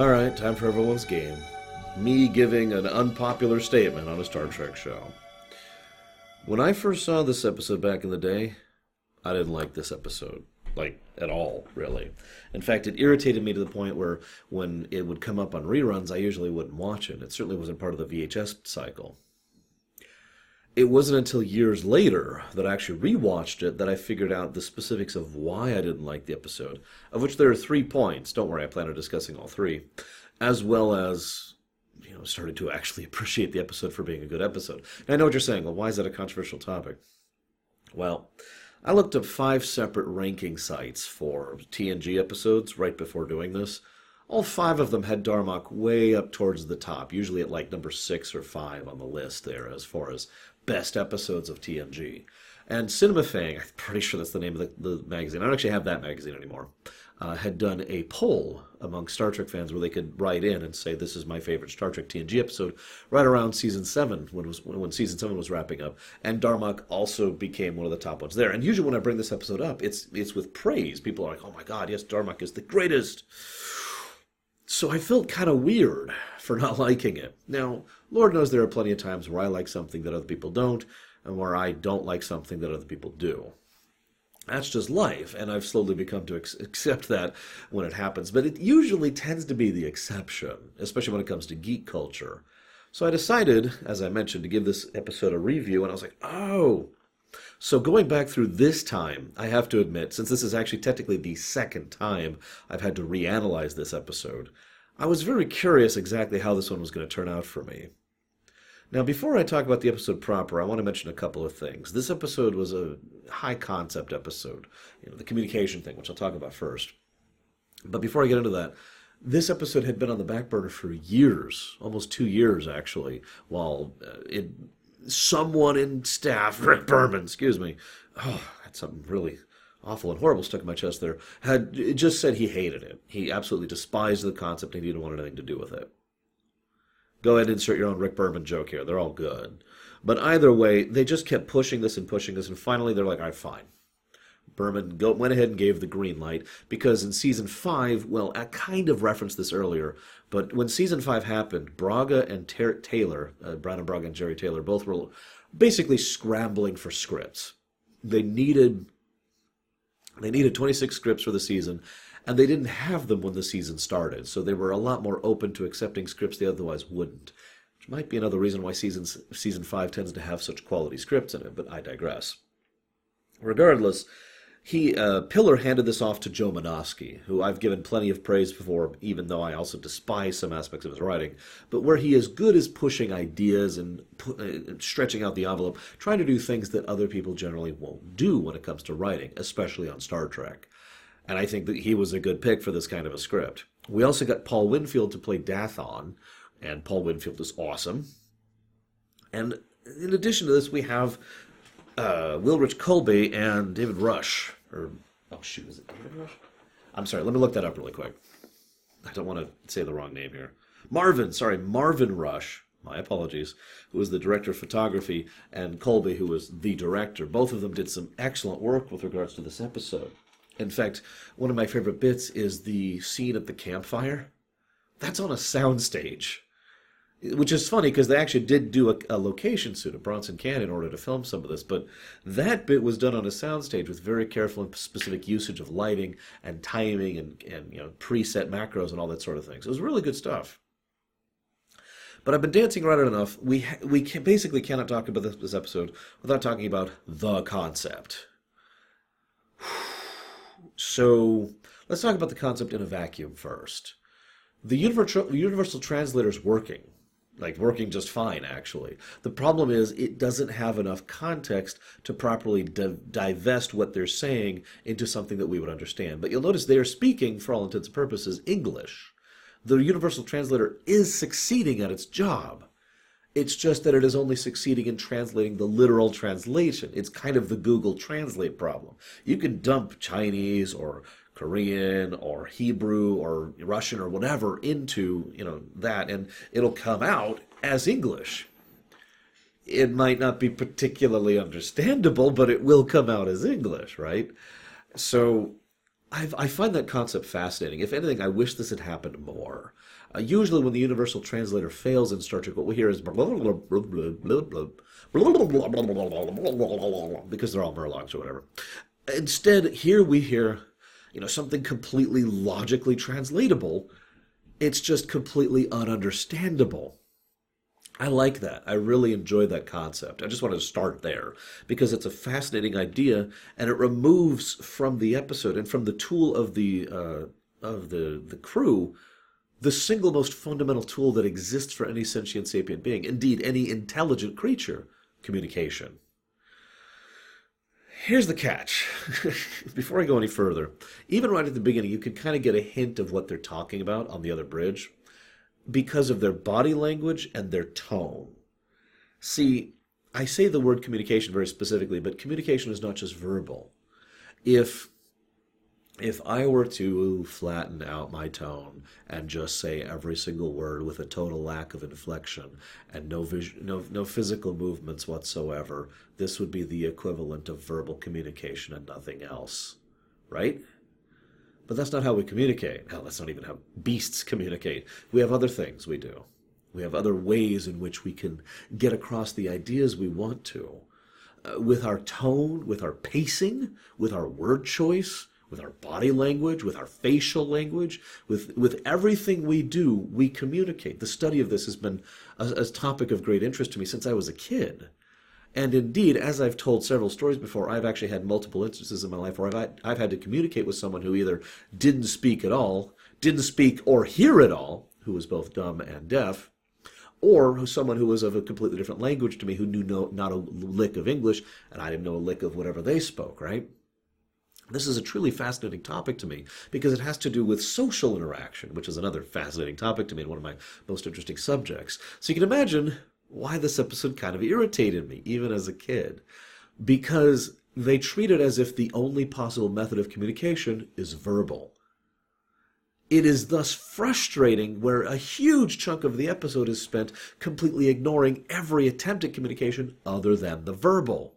All right, time for everyone's game. Me giving an unpopular statement on a Star Trek show. When I first saw this episode back in the day, I didn't like this episode. Like, at all, really. In fact, it irritated me to the point where when it would come up on reruns, I usually wouldn't watch it. It certainly wasn't part of the VHS cycle. It wasn't until years later that I actually rewatched it that I figured out the specifics of why I didn't like the episode, of which there are three points. Don't worry, I plan on discussing all three, as well as you know, started to actually appreciate the episode for being a good episode. And I know what you're saying. Well, why is that a controversial topic? Well, I looked up five separate ranking sites for TNG episodes right before doing this. All five of them had Darmok way up towards the top, usually at like number six or five on the list there as far as best episodes of TNG. And CinemaFang, I'm pretty sure that's the name of the, the magazine. I don't actually have that magazine anymore. Uh, had done a poll among Star Trek fans where they could write in and say, "This is my favorite Star Trek TNG episode." Right around season seven, when was when season seven was wrapping up, and Darmok also became one of the top ones there. And usually, when I bring this episode up, it's it's with praise. People are like, "Oh my God, yes, Darmok is the greatest." So I felt kind of weird for not liking it. Now, Lord knows there are plenty of times where I like something that other people don't, and where I don't like something that other people do. That's just life, and I've slowly become to ex- accept that when it happens. But it usually tends to be the exception, especially when it comes to geek culture. So I decided, as I mentioned, to give this episode a review, and I was like, oh. So going back through this time, I have to admit, since this is actually technically the second time I've had to reanalyze this episode, I was very curious exactly how this one was going to turn out for me. Now, before I talk about the episode proper, I want to mention a couple of things. This episode was a high concept episode, you know, the communication thing, which I'll talk about first. But before I get into that, this episode had been on the back burner for years, almost two years actually, while uh, it, someone in staff, Rick Berman, excuse me, oh, something really awful and horrible stuck in my chest there, had just said he hated it. He absolutely despised the concept and he didn't want anything to do with it. Go ahead and insert your own Rick Berman joke here. They're all good. But either way, they just kept pushing this and pushing this, and finally they're like, all right, fine. Berman go, went ahead and gave the green light because in season five, well, I kind of referenced this earlier, but when season five happened, Braga and Ter- Taylor, uh, Brannon Braga and Jeri Taylor, both were basically scrambling for scripts. They needed they needed 26 scripts for the season, and they didn't have them when the season started, so they were a lot more open to accepting scripts they otherwise wouldn't. Which might be another reason why season season five tends to have such quality scripts in it, but I digress. Regardless, he uh, Piller handed this off to Joe Menosky, who I've given plenty of praise before, even though I also despise some aspects of his writing. But where he is good is pushing ideas and pu- uh, stretching out the envelope, trying to do things that other people generally won't do when it comes to writing, especially on Star Trek. And I think that he was a good pick for this kind of a script. We also got Paul Winfield to play Dathon, and Paul Winfield is awesome. And in addition to this, we have uh, Winrich Kolbe and David Rush. Or oh shoot, is it David Rush? I'm sorry. Let me look that up really quick. I don't want to say the wrong name here. Marvin, sorry, Marvin Rush. My apologies. Who was the director of photography, and Colby, who was the director. Both of them did some excellent work with regards to this episode. In fact, one of my favorite bits is the scene at the campfire. That's on a soundstage which is funny because they actually did do a, a, location shoot at Bronson Canyon in order to film some of this, but that bit was done on a soundstage with very careful and specific usage of lighting and timing and, and you know preset macros and all that sort of things. It was really good stuff. But I've been dancing around it enough. We we can, basically cannot talk about this, this episode without talking about the concept. So let's talk about the concept in a vacuum first. The universal, universal translator is working like working just fine actually. The problem is it doesn't have enough context to properly di- divest what they're saying into something that we would understand. But you'll notice they are speaking for all intents and purposes english. The universal translator is succeeding at its job it's just that it is only succeeding in translating the literal translation it's kind of the google translate problem you can dump chinese or Korean or Hebrew or Russian or whatever into you know that, and it'll come out as English. It might not be particularly understandable, but it will come out as English, right? So I've, I find that concept fascinating. If anything, I wish this had happened more. Uh, usually, when the universal translator fails in Star Trek, what we hear is because they're all Murlocs or whatever. Instead, here we hear, you know, something completely logically translatable. It's just completely ununderstandable. I like that. I really enjoy that concept. I just wanted to start there because it's a fascinating idea, and it removes from the episode and from the tool of the uh, of the the crew the single most fundamental tool that exists for any sentient sapient being, indeed any intelligent creature, communication. Here's the catch. Before I go any further, even right at the beginning, you can kind of get a hint of what they're talking about on the other bridge because of their body language and their tone. See, I say the word communication very specifically, but communication is not just verbal. If if I were to flatten out my tone and just say every single word with a total lack of inflection and no vis- no no physical movements whatsoever, this would be the equivalent of verbal communication and nothing else, right? But that's not how we communicate. Hell, that's not even how beasts communicate. We have other things we do. We have other ways in which we can get across the ideas we want to. Uh, with our tone, with our pacing, with our word choice, with our body language, with our facial language, with, with everything we do, we communicate. The study of this has been a, a topic of great interest to me since I was a kid. And indeed, as I've told several stories before, I've actually had multiple instances in my life where I've had, I've had to communicate with someone who either didn't speak at all, didn't speak or hear at all, who was both dumb and deaf, or someone who was of a completely different language to me who knew no, not a lick of English, and I didn't know a lick of whatever they spoke, right? This is a truly fascinating topic to me because it has to do with social interaction, which is another fascinating topic to me and one of my most interesting subjects. So you can imagine why this episode kind of irritated me, even as a kid, because they treat it as if the only possible method of communication is verbal. It is thus frustrating where a huge chunk of the episode is spent completely ignoring every attempt at communication other than the verbal.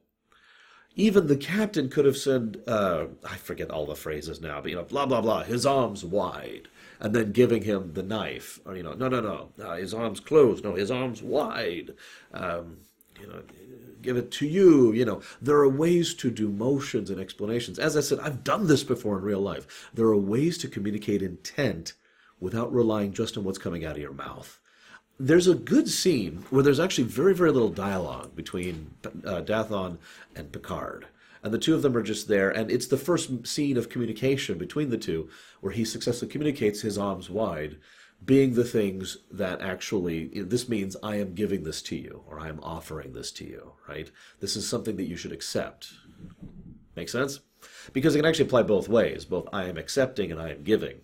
Even the captain could have said, uh, I forget all the phrases now, but you know, blah, blah, blah, his arms wide and then giving him the knife, or you know, no, no, no, uh, his arms closed, no, his arms wide, um, you know, give it to you. You know, there are ways to do motions and explanations. As I said, I've done this before in real life. There are ways to communicate intent without relying just on what's coming out of your mouth. There's a good scene where there's actually very, very little dialogue between uh, Dathon and Picard. And the two of them are just there and it's the first scene of communication between the two where he successfully communicates his arms wide being the things that actually this means i am giving this to you or i am offering this to you right? This is something that you should accept. Make sense? Because it can actually apply both ways. Both i am accepting and i am giving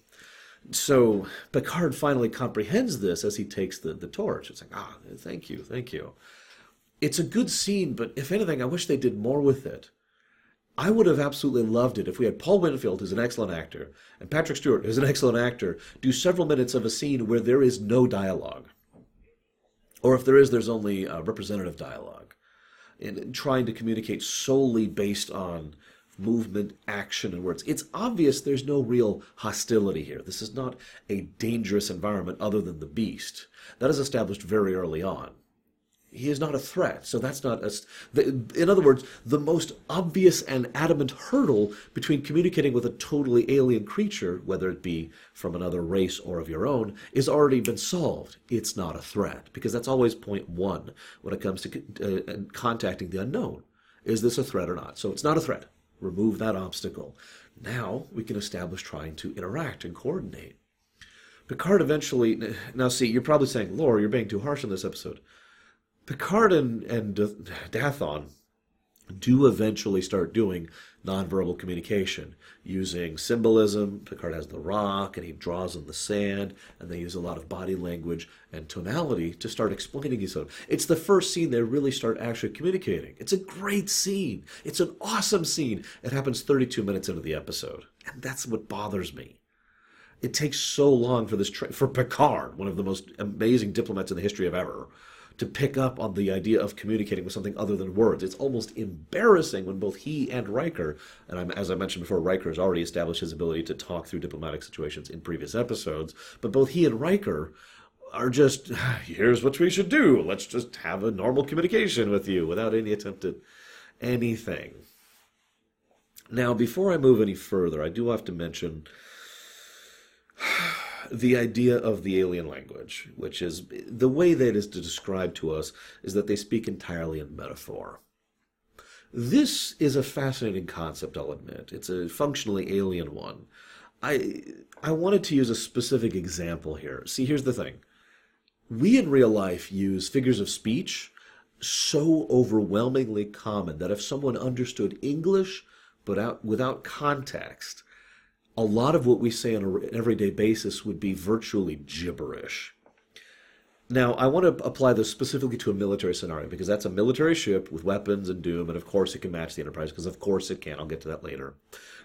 so picard finally comprehends this as he takes the, the torch it's like ah thank you thank you it's a good scene but if anything i wish they did more with it I would have absolutely loved it if we had Paul Winfield, who's an excellent actor, and Patrick Stewart, who's an excellent actor, do several minutes of a scene where there is no dialogue. Or if there is, there's only uh, representative dialogue. In trying to communicate solely based on movement, action, and words. It's obvious there's no real hostility here. This is not a dangerous environment other than the beast. That is established very early on he is not a threat. So that's not a. In other words, the most obvious and adamant hurdle between communicating with a totally alien creature, whether it be from another race or of your own, is already been solved. It's not a threat because that's always point one when it comes to uh, contacting the unknown. Is this a threat or not? So it's not a threat. Remove that obstacle. Now we can establish trying to interact and coordinate. Picard eventually. Now, see, you're probably saying, Laura, you're being too harsh on this episode. Picard and, and Dathon do eventually start doing nonverbal communication using symbolism. Picard has the rock and he draws in the sand, and they use a lot of body language and tonality to start explaining each other. It's the first scene they really start actually communicating. It's a great scene. It's an awesome scene. It happens 32 minutes into the episode, and that's what bothers me. It takes so long for this tra- for Picard, one of the most amazing diplomats in the history of ever, to pick up on the idea of communicating with something other than words. It's almost embarrassing when both he and Riker, and I'm, as I mentioned before, Riker has already established his ability to talk through diplomatic situations in previous episodes, but both he and Riker are just, here's what we should do. Let's just have a normal communication with you without any attempt at anything. Now, before I move any further, I do have to mention the idea of the alien language, which is the way that is described to us is that they speak entirely in metaphor. This is a fascinating concept, I'll admit. It's a functionally alien one. I I wanted to use a specific example here. See, here's the thing. We in real life use figures of speech so overwhelmingly common that if someone understood English but out, without context, a lot of what we say on an everyday basis would be virtually gibberish. Now, I want to apply this specifically to a military scenario because that's a military ship with weapons and doom, and of course it can match the Enterprise because of course it can. I'll get to that later.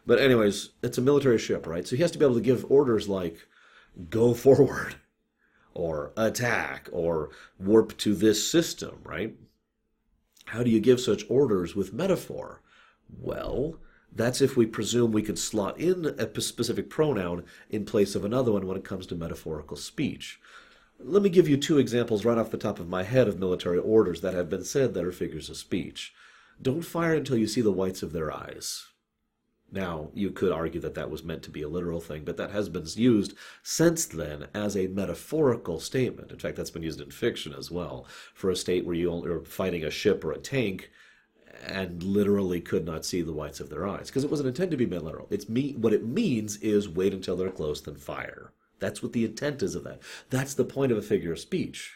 But, anyways, it's a military ship, right? So he has to be able to give orders like go forward or attack or warp to this system, right? How do you give such orders with metaphor? Well, that's if we presume we can slot in a specific pronoun in place of another one when it comes to metaphorical speech. Let me give you two examples right off the top of my head of military orders that have been said that are figures of speech. Don't fire until you see the whites of their eyes. Now, you could argue that that was meant to be a literal thing, but that has been used since then as a metaphorical statement. In fact, that's been used in fiction as well, for a state where you are fighting a ship or a tank and literally could not see the whites of their eyes because it wasn't intended to be literal. It's me. What it means is wait until they're close, then fire. That's what the intent is of that. That's the point of a figure of speech.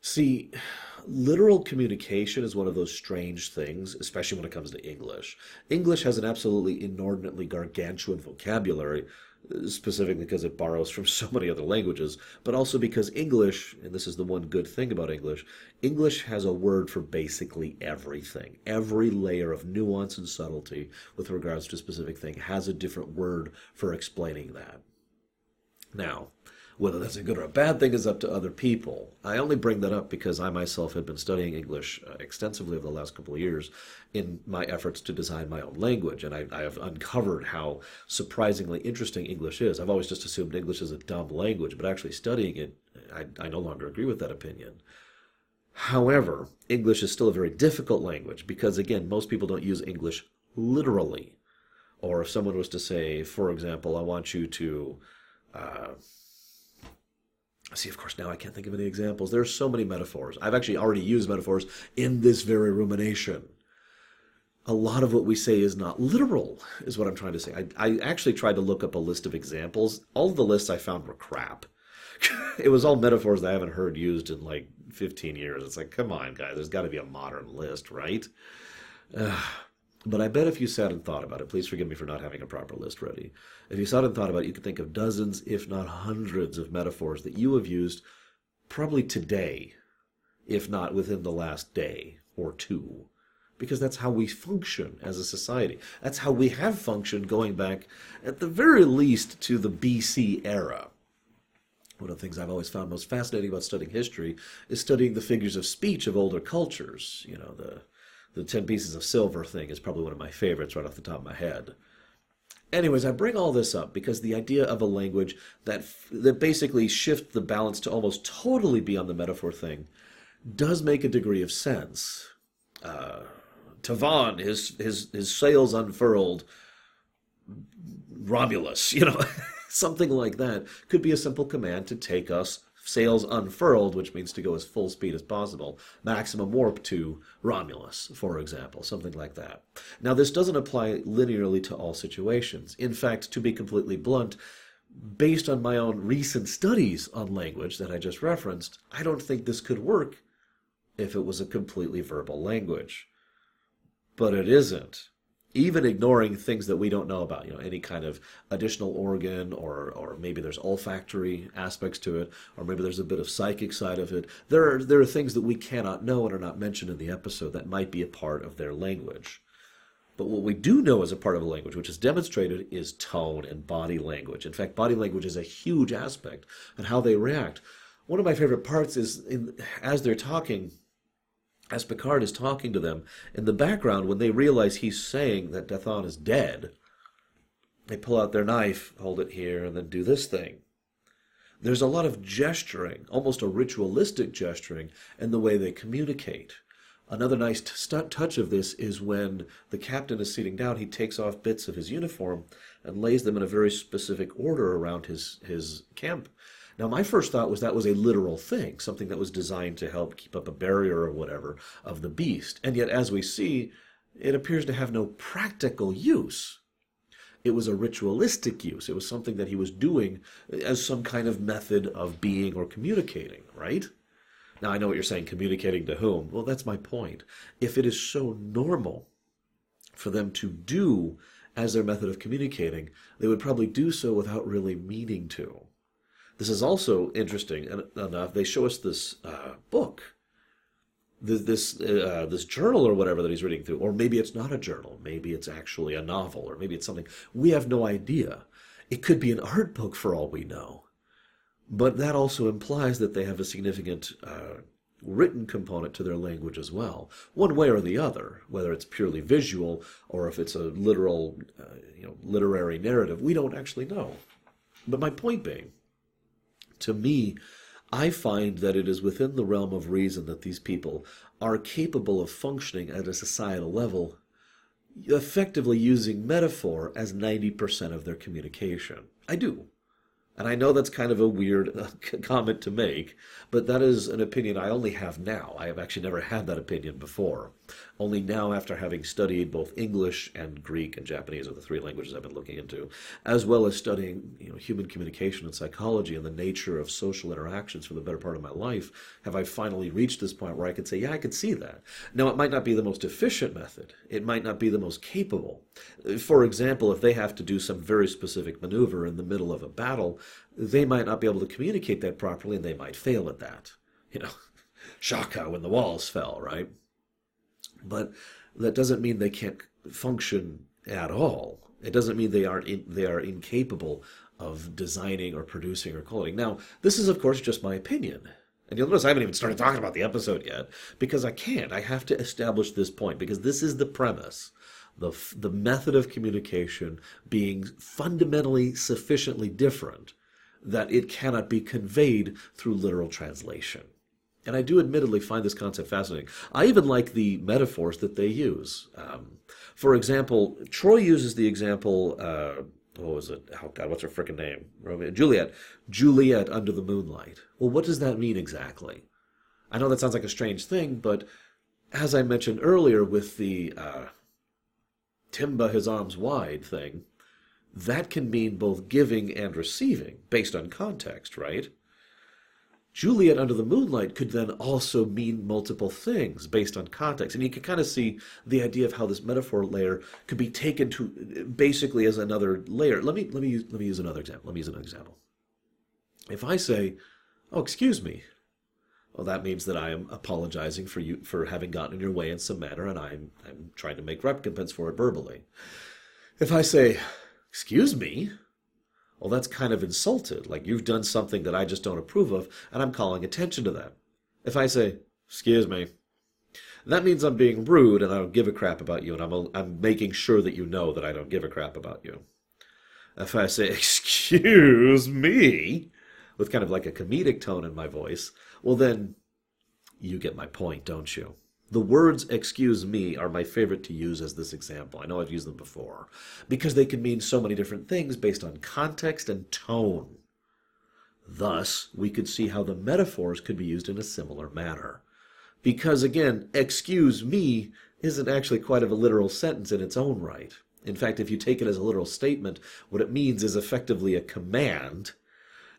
See, literal communication is one of those strange things, especially when it comes to English. English has an absolutely inordinately gargantuan vocabulary specifically because it borrows from so many other languages, but also because English, and this is the one good thing about English, English has a word for basically everything. Every layer of nuance and subtlety with regards to a specific thing has a different word for explaining that. Now, whether that's a good or a bad thing is up to other people. I only bring that up because I myself had been studying English uh, extensively over the last couple of years in my efforts to design my own language, and I, I, have uncovered how surprisingly interesting English is. I've always just assumed English is a dumb language, but actually studying it, I, I no longer agree with that opinion. However, English is still a very difficult language because, again, most people don't use English literally. Or if someone was to say, for example, I want you to. Uh, See, of course, now I can't think of any examples. There are so many metaphors. I've actually already used metaphors in this very rumination. A lot of what we say is not literal, is what I'm trying to say. I, I actually tried to look up a list of examples. All of the lists I found were crap. it was all metaphors that I haven't heard used in like 15 years. It's like, come on, guys, there's got to be a modern list, right? Uh, but I bet if you sat and thought about it, please forgive me for not having a proper list ready. If you sat and thought about it, you could think of dozens, if not hundreds, of metaphors that you have used probably today, if not within the last day or two. Because that's how we function as a society. That's how we have functioned going back, at the very least, to the BC era. One of the things I've always found most fascinating about studying history is studying the figures of speech of older cultures. You know, the the 10 pieces of silver thing is probably one of my favorites right off the top of my head. Anyways, I bring all this up because the idea of a language that that basically shifts the balance to almost totally be on the metaphor thing does make a degree of sense. Uh, Tavan, his his his sails unfurled. Romulus, you know, something like that could be a simple command to take us sails unfurled, which means to go as full speed as possible, maximum warp to Romulus, for example, something like that. Now, this doesn't apply linearly to all situations. In fact, to be completely blunt, based on my own recent studies on language that I just referenced, I don't think this could work if it was a completely verbal language. But it isn't even ignoring things that we don't know about, you know, any kind of additional organ or or maybe there's olfactory aspects to it, or maybe there's a bit of psychic side of it. There are there are things that we cannot know and are not mentioned in the episode that might be a part of their language. But what we do know as a part of a language, which is demonstrated, is tone and body language. In fact, body language is a huge aspect and how they react. one of my favorite parts is in, as they're talking, as Picard is talking to them, in the background, when they realize he's saying that Dathon is dead, they pull out their knife, hold it here, and then do this thing. There's a lot of gesturing, almost a ritualistic gesturing, in the way they communicate. Another nice t- touch of this is when the captain is sitting down, he takes off bits of his uniform and lays them in a very specific order around his, his camp. Now, my first thought was that was a literal thing, something that was designed to help keep up a barrier or whatever of the beast. And yet, as we see, it appears to have no practical use. It was a ritualistic use. It was something that he was doing as some kind of method of being or communicating, right? Now, I know what you're saying, communicating to whom? Well, that's my point. If it is so normal for them to do as their method of communicating, they would probably do so without really meaning to. This is also interesting enough. They show us this uh, book, this this, uh, this journal or whatever that he's reading through, or maybe it's not a journal. Maybe it's actually a novel, or maybe it's something we have no idea. It could be an art book for all we know. But that also implies that they have a significant uh, written component to their language as well, one way or the other, whether it's purely visual or if it's a literal, uh, you know, literary narrative. We don't actually know. But my point being, to me, I find that it is within the realm of reason that these people are capable of functioning at a societal level, effectively using metaphor as 90% of their communication. I do. And I know that's kind of a weird uh, comment to make, but that is an opinion I only have now. I have actually never had that opinion before. Only now, after having studied both English and Greek and Japanese are the three languages I've been looking into, as well as studying you know, human communication and psychology and the nature of social interactions for the better part of my life, have I finally reached this point where I could say, yeah, I could see that. Now, it might not be the most efficient method. It might not be the most capable. For example, if they have to do some very specific maneuver in the middle of a battle, they might not be able to communicate that properly and they might fail at that. You know, Shaka when the walls fell, right? But that doesn't mean they can't function at all. It doesn't mean they aren't in, they are incapable of designing or producing or coding. Now, this is of course just my opinion. And you'll notice I haven't even started talking about the episode yet because I can't. I have to establish this point because this is the premise. The, the method of communication being fundamentally sufficiently different that it cannot be conveyed through literal translation. And I do admittedly find this concept fascinating. I even like the metaphors that they use. Um, for example, Troi uses the example. Uh, what was it? Oh God, what's her freaking name? Romeo, Juliet. Juliet under the moonlight. Well, what does that mean exactly? I know that sounds like a strange thing, but as I mentioned earlier with the uh, Temba his arms wide thing, that can mean both giving and receiving based on context, right? Juliet under the moonlight could then also mean multiple things based on context. And you can kind of see the idea of how this metaphor layer could be taken to basically as another layer. Let me let me use, let me use another example. Let me use another example. If I say, "Oh, excuse me," well, that means that I am apologizing for you for having gotten in your way in some manner, and I'm I'm trying to make recompense for it verbally. If I say, "Excuse me," well, that's kind of insulted. Like you've done something that I just don't approve of, and I'm calling attention to that. If I say, excuse me, that means I'm being rude and I don't give a crap about you, and I'm, I'm making sure that you know that I don't give a crap about you. If I say, excuse me, with kind of like a comedic tone in my voice, well, then you get my point, don't you? The words excuse me are my favorite to use as this example. I know I've used them before because they can mean so many different things based on context and tone. Thus, we could see how the metaphors could be used in a similar manner. Because again, excuse me isn't actually quite of a literal sentence in its own right. In fact, if you take it as a literal statement, what it means is effectively a command,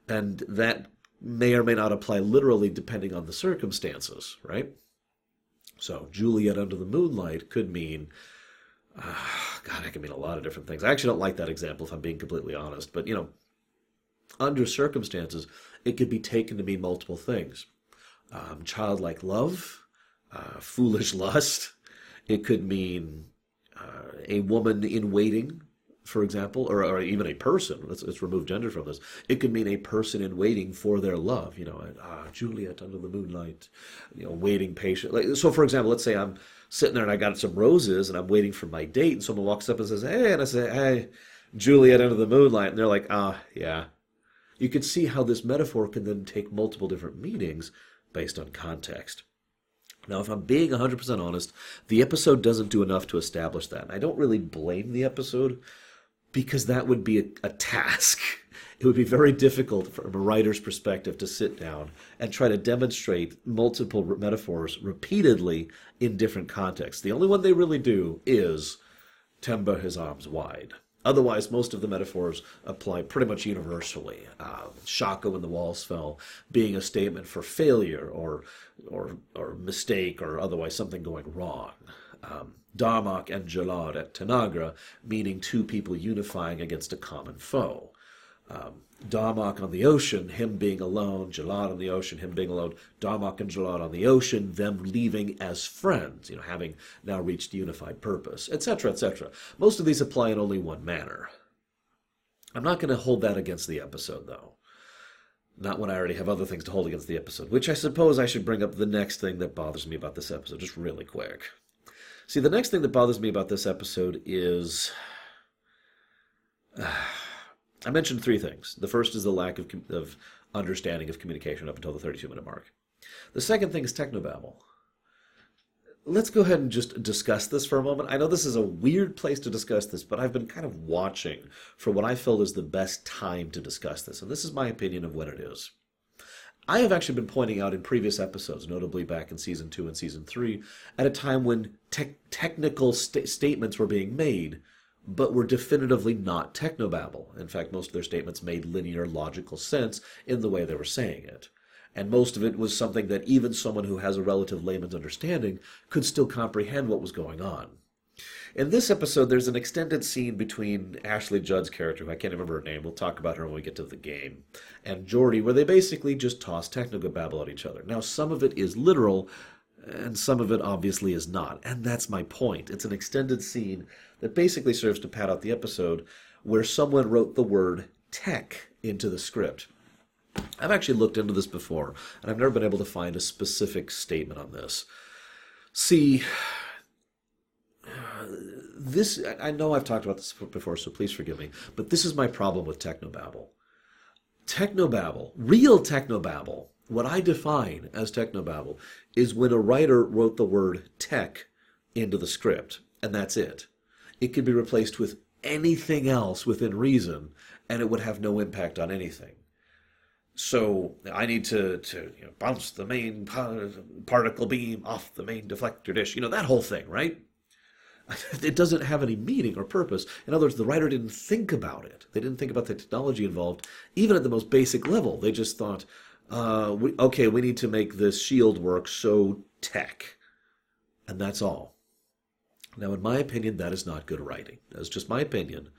and that may or may not apply literally depending on the circumstances, right? So Juliet under the moonlight could mean, uh, God, it can mean a lot of different things. I actually don't like that example if I'm being completely honest, but you know, under circumstances, it could be taken to mean multiple things. Um, childlike love, uh, foolish lust. It could mean uh, a woman in waiting, for example, or, or even a person. Let's, let's remove gender from this. It could mean a person in waiting for their love. You know, ah, Juliet under the moonlight. You know, waiting patient. Like so, for example, let's say I'm sitting there and I got some roses and I'm waiting for my date, and someone walks up and says, "Hey," and I say, "Hey, Juliet under the moonlight," and they're like, "Ah, yeah." You can see how this metaphor can then take multiple different meanings based on context. Now, if I'm being 100% honest, the episode doesn't do enough to establish that. And I don't really blame the episode because that would be a, a, task. It would be very difficult from a writer's perspective to sit down and try to demonstrate multiple metaphors repeatedly in different contexts. The only one they really do is Temba his arms wide. Otherwise, most of the metaphors apply pretty much universally. Uh, Shaka when the walls fell being a statement for failure or, or, or mistake or otherwise something going wrong. Um, Darmok and Jalad at Tanagra, meaning two people unifying against a common foe. Um, Darmok on the ocean, him being alone, Jalad on the ocean, him being alone, Darmok and Jalad on the ocean, them leaving as friends, you know, having now reached unified purpose, etc., etc. Most of these apply in only one manner. I'm not going to hold that against the episode, though. Not when I already have other things to hold against the episode, which I suppose I should bring up the next thing that bothers me about this episode, just really quick. See, the next thing that bothers me about this episode is. Uh, I mentioned three things. The first is the lack of, of understanding of communication up until the 32 minute mark. The second thing is technobabble. Let's go ahead and just discuss this for a moment. I know this is a weird place to discuss this, but I've been kind of watching for what I feel is the best time to discuss this, and this is my opinion of what it is. I have actually been pointing out in previous episodes, notably back in season two and season three, at a time when te- technical st- statements were being made, but were definitively not technobabble. In fact, most of their statements made linear, logical sense in the way they were saying it. And most of it was something that even someone who has a relative layman's understanding could still comprehend what was going on. In this episode, there's an extended scene between Ashley Judd's character, who I can't remember her name, we'll talk about her when we get to the game, and Geordi, where they basically just toss technical technobabble at each other. Now, some of it is literal, and some of it obviously is not. And that's my point. It's an extended scene that basically serves to pad out the episode where someone wrote the word tech into the script. I've actually looked into this before, and I've never been able to find a specific statement on this. See, this I know I've talked about this before, so please forgive me, but this is my problem with technobabble. Technobabble, real technobabble, what I define as technobabble is when a writer wrote the word tech into the script, and that's it. It could be replaced with anything else within reason, and it would have no impact on anything. So I need to, to you know, bounce the main particle beam off the main deflector dish. You know, that whole thing, right? it doesn't have any meaning or purpose. In other words, the writer didn't think about it. They didn't think about the technology involved, even at the most basic level. They just thought, uh, we, okay, we need to make this shield work, so tech. And that's all. Now, in my opinion, that is not good writing. That's just my opinion,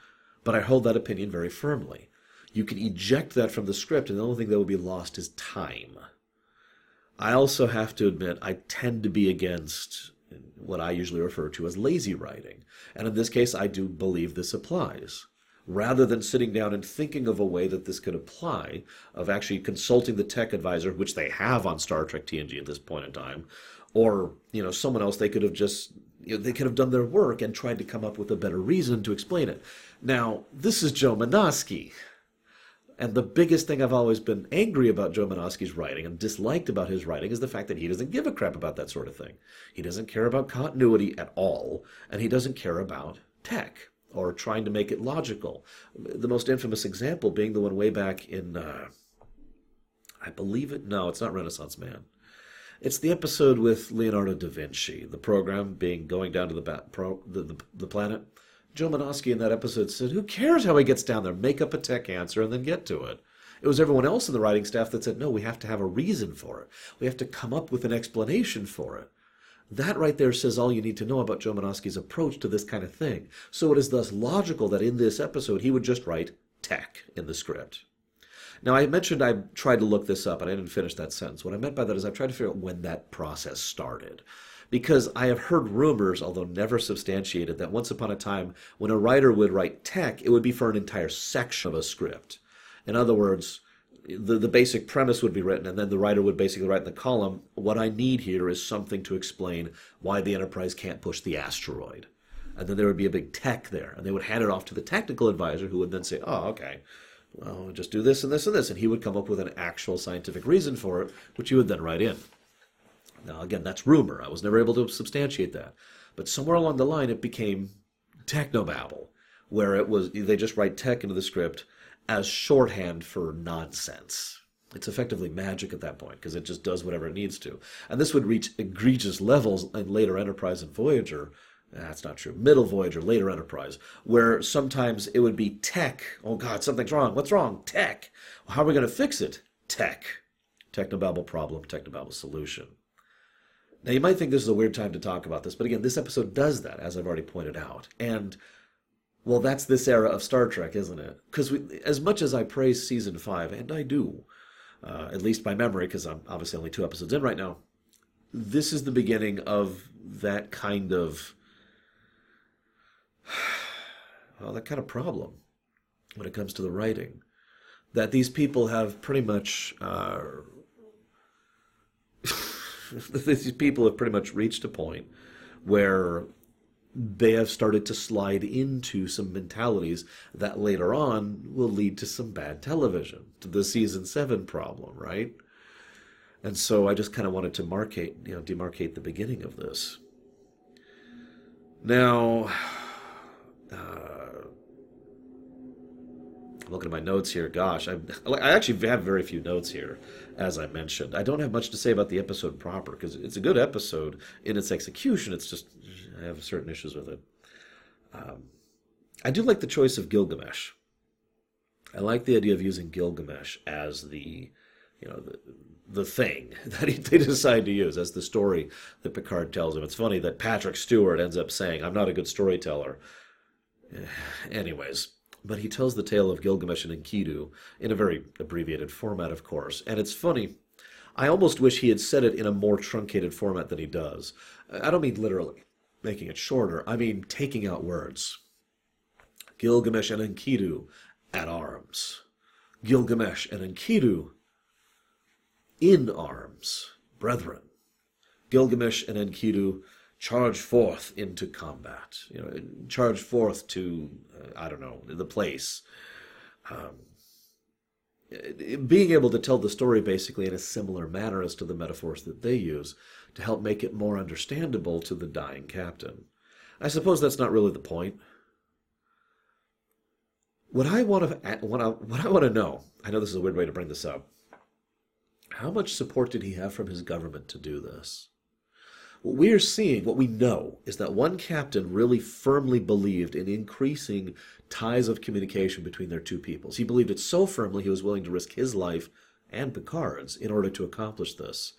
but I hold that opinion very firmly. You can eject that from the script, and the only thing that will be lost is time. I also have to admit, I tend to be against what I usually refer to as lazy writing. And in this case, I do believe this applies. Rather than sitting down and thinking of a way that this could apply, of actually consulting the tech advisor, which they have on Star Trek TNG at this point in time, or you know someone else, they could have just you know, they could have done their work and tried to come up with a better reason to explain it. Now, this is Joe Menosky. And the biggest thing I've always been angry about Joe Menosky's writing and disliked about his writing is the fact that he doesn't give a crap about that sort of thing. He doesn't care about continuity at all, and he doesn't care about tech or trying to make it logical. The most infamous example being the one way back in, uh, I believe it, no, it's not Renaissance Man. It's the episode with Leonardo da Vinci, the program being going down to the, ba- pro, the, the, the planet Joe in that episode said, Who cares how he gets down there? Make up a tech answer and then get to it. It was everyone else in the writing staff that said, No, we have to have a reason for it. We have to come up with an explanation for it. That right there says all you need to know about Joe approach to this kind of thing. So it is thus logical that in this episode he would just write tech in the script. Now, I mentioned I tried to look this up and I didn't finish that sentence. What I meant by that is I tried to figure out when that process started. Because I have heard rumors, although never substantiated, that once upon a time, when a writer would write tech, it would be for an entire section of a script. In other words, the, the basic premise would be written, and then the writer would basically write in the column, What I need here is something to explain why the Enterprise can't push the asteroid. And then there would be a big tech there, and they would hand it off to the technical advisor, who would then say, Oh, okay, well, just do this and this and this. And he would come up with an actual scientific reason for it, which he would then write in. Now, again, that's rumor. I was never able to substantiate that. But somewhere along the line, it became technobabble, where it was they just write tech into the script as shorthand for nonsense. It's effectively magic at that point because it just does whatever it needs to. And this would reach egregious levels in later Enterprise and Voyager. Eh, that's not true. Middle Voyager, later Enterprise, where sometimes it would be tech. Oh God, something's wrong. What's wrong? Tech. How are we going to fix it? Tech. Technobabble problem, technobabble solution. Now, you might think this is a weird time to talk about this, but again, this episode does that, as I've already pointed out. And, well, that's this era of Star Trek, isn't it? Because as much as I praise season five, and I do, uh, at least by memory, because I'm obviously only two episodes in right now, this is the beginning of that kind of. Well, that kind of problem when it comes to the writing. That these people have pretty much. Uh, these people have pretty much reached a point where they have started to slide into some mentalities that later on will lead to some bad television, to the season seven problem, right? And so I just kind of wanted to markate, you know, demarcate the beginning of this. Now, uh, I'm looking at my notes here. Gosh, I, I actually have very few notes here as I mentioned. I don't have much to say about the episode proper because it's a good episode in its execution. It's just I have certain issues with it. Um, I do like the choice of Gilgamesh. I like the idea of using Gilgamesh as the, you know, the, the thing that he, they decide to use as the story that Picard tells him. It's funny that Patrick Stewart ends up saying, "I'm not a good storyteller." Anyways, but he tells the tale of Gilgamesh and Enkidu in a very abbreviated format, of course. And it's funny. I almost wish he had said it in a more truncated format than he does. I don't mean literally making it shorter, I mean taking out words. Gilgamesh and Enkidu at arms. Gilgamesh and Enkidu in arms, brethren. Gilgamesh and Enkidu charge forth into combat. You know, charge forth to uh, I don't know the place. Um, being able to tell the story basically in a similar manner as to the metaphors that they use to help make it more understandable to the dying captain. I suppose that's not really the point. What I want to what I, what I want to know, I know this is a weird way to bring this up. How much support did he have from his government to do this? What we are seeing, what we know, is that one captain really firmly believed in increasing ties of communication between their two peoples. He believed it so firmly he was willing to risk his life and Picard's in order to accomplish this.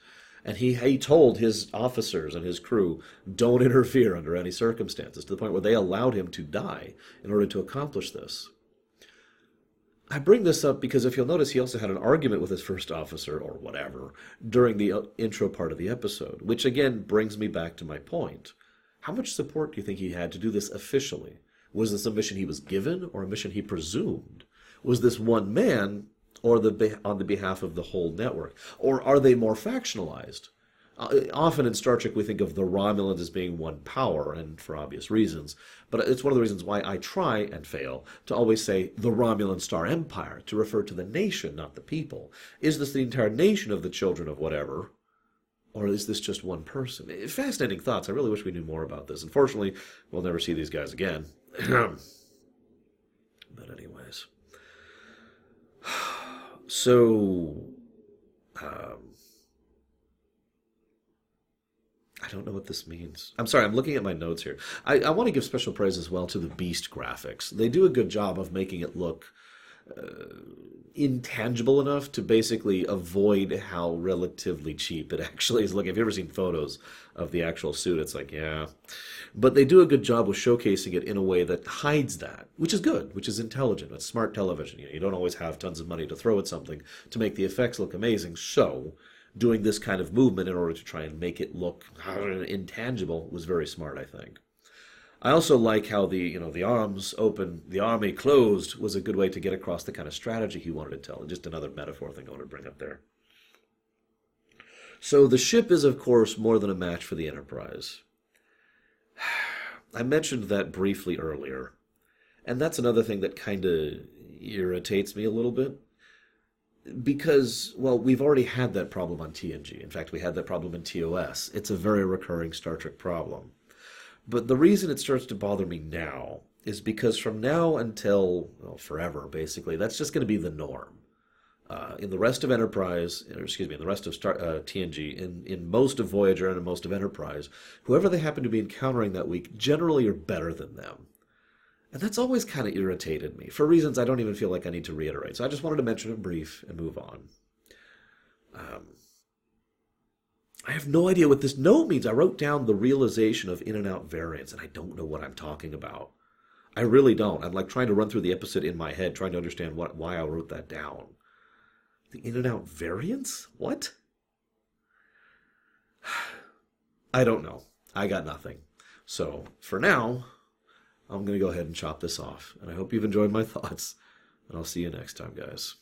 And he, he told his officers and his crew, don't interfere under any circumstances, to the point where they allowed him to die in order to accomplish this. I bring this up because if you'll notice, he also had an argument with his first officer, or whatever, during the uh, intro part of the episode, which again brings me back to my point. How much support do you think he had to do this officially? Was this a mission he was given, or a mission he presumed? Was this one man, or the on the behalf of the whole network? Or are they more factionalized? Uh, often in Star Trek, we think of the Romulans as being one power, and for obvious reasons. But it's one of the reasons why I try and fail to always say the Romulan Star Empire, to refer to the nation, not the people. Is this the entire nation of the children of whatever? Or is this just one person? Fascinating thoughts. I really wish we knew more about this. Unfortunately, we'll never see these guys again. but, anyways. So. Um, I don't know what this means. I'm sorry, I'm looking at my notes here. I, I want to give special praise as well to the Beast graphics. They do a good job of making it look uh, intangible enough to basically avoid how relatively cheap it actually is. Look, have you ever seen photos of the actual suit? It's like, yeah. But they do a good job of showcasing it in a way that hides that, which is good, which is intelligent. It's smart television. You, know, you don't always have tons of money to throw at something to make the effects look amazing. So doing this kind of movement in order to try and make it look intangible was very smart, I think. I also like how the you know the arms open, the army closed was a good way to get across the kind of strategy he wanted to tell. Just another metaphor thing I want to bring up there. So the ship is of course more than a match for the Enterprise. I mentioned that briefly earlier, and that's another thing that kind of irritates me a little bit because well we've already had that problem on TNG. In fact, we had that problem in TOS. It's a very recurring Star Trek problem. But the reason it starts to bother me now is because from now until well, forever, basically, that's just going to be the norm. Uh, in the rest of Enterprise, or excuse me, in the rest of Star, uh, TNG, in, in most of Voyager and in most of Enterprise, whoever they happen to be encountering that week generally are better than them. And that's always kind of irritated me for reasons I don't even feel like I need to reiterate. So I just wanted to mention it brief and move on. Um, I have no idea what this note means. I wrote down the realization of in and out variance, and I don't know what I'm talking about. I really don't. I'm like trying to run through the episode in my head, trying to understand what why I wrote that down. The in and out variance? What? I don't know. I got nothing. So for now, I'm going to go ahead and chop this off. And I hope you've enjoyed my thoughts. And I'll see you next time, guys.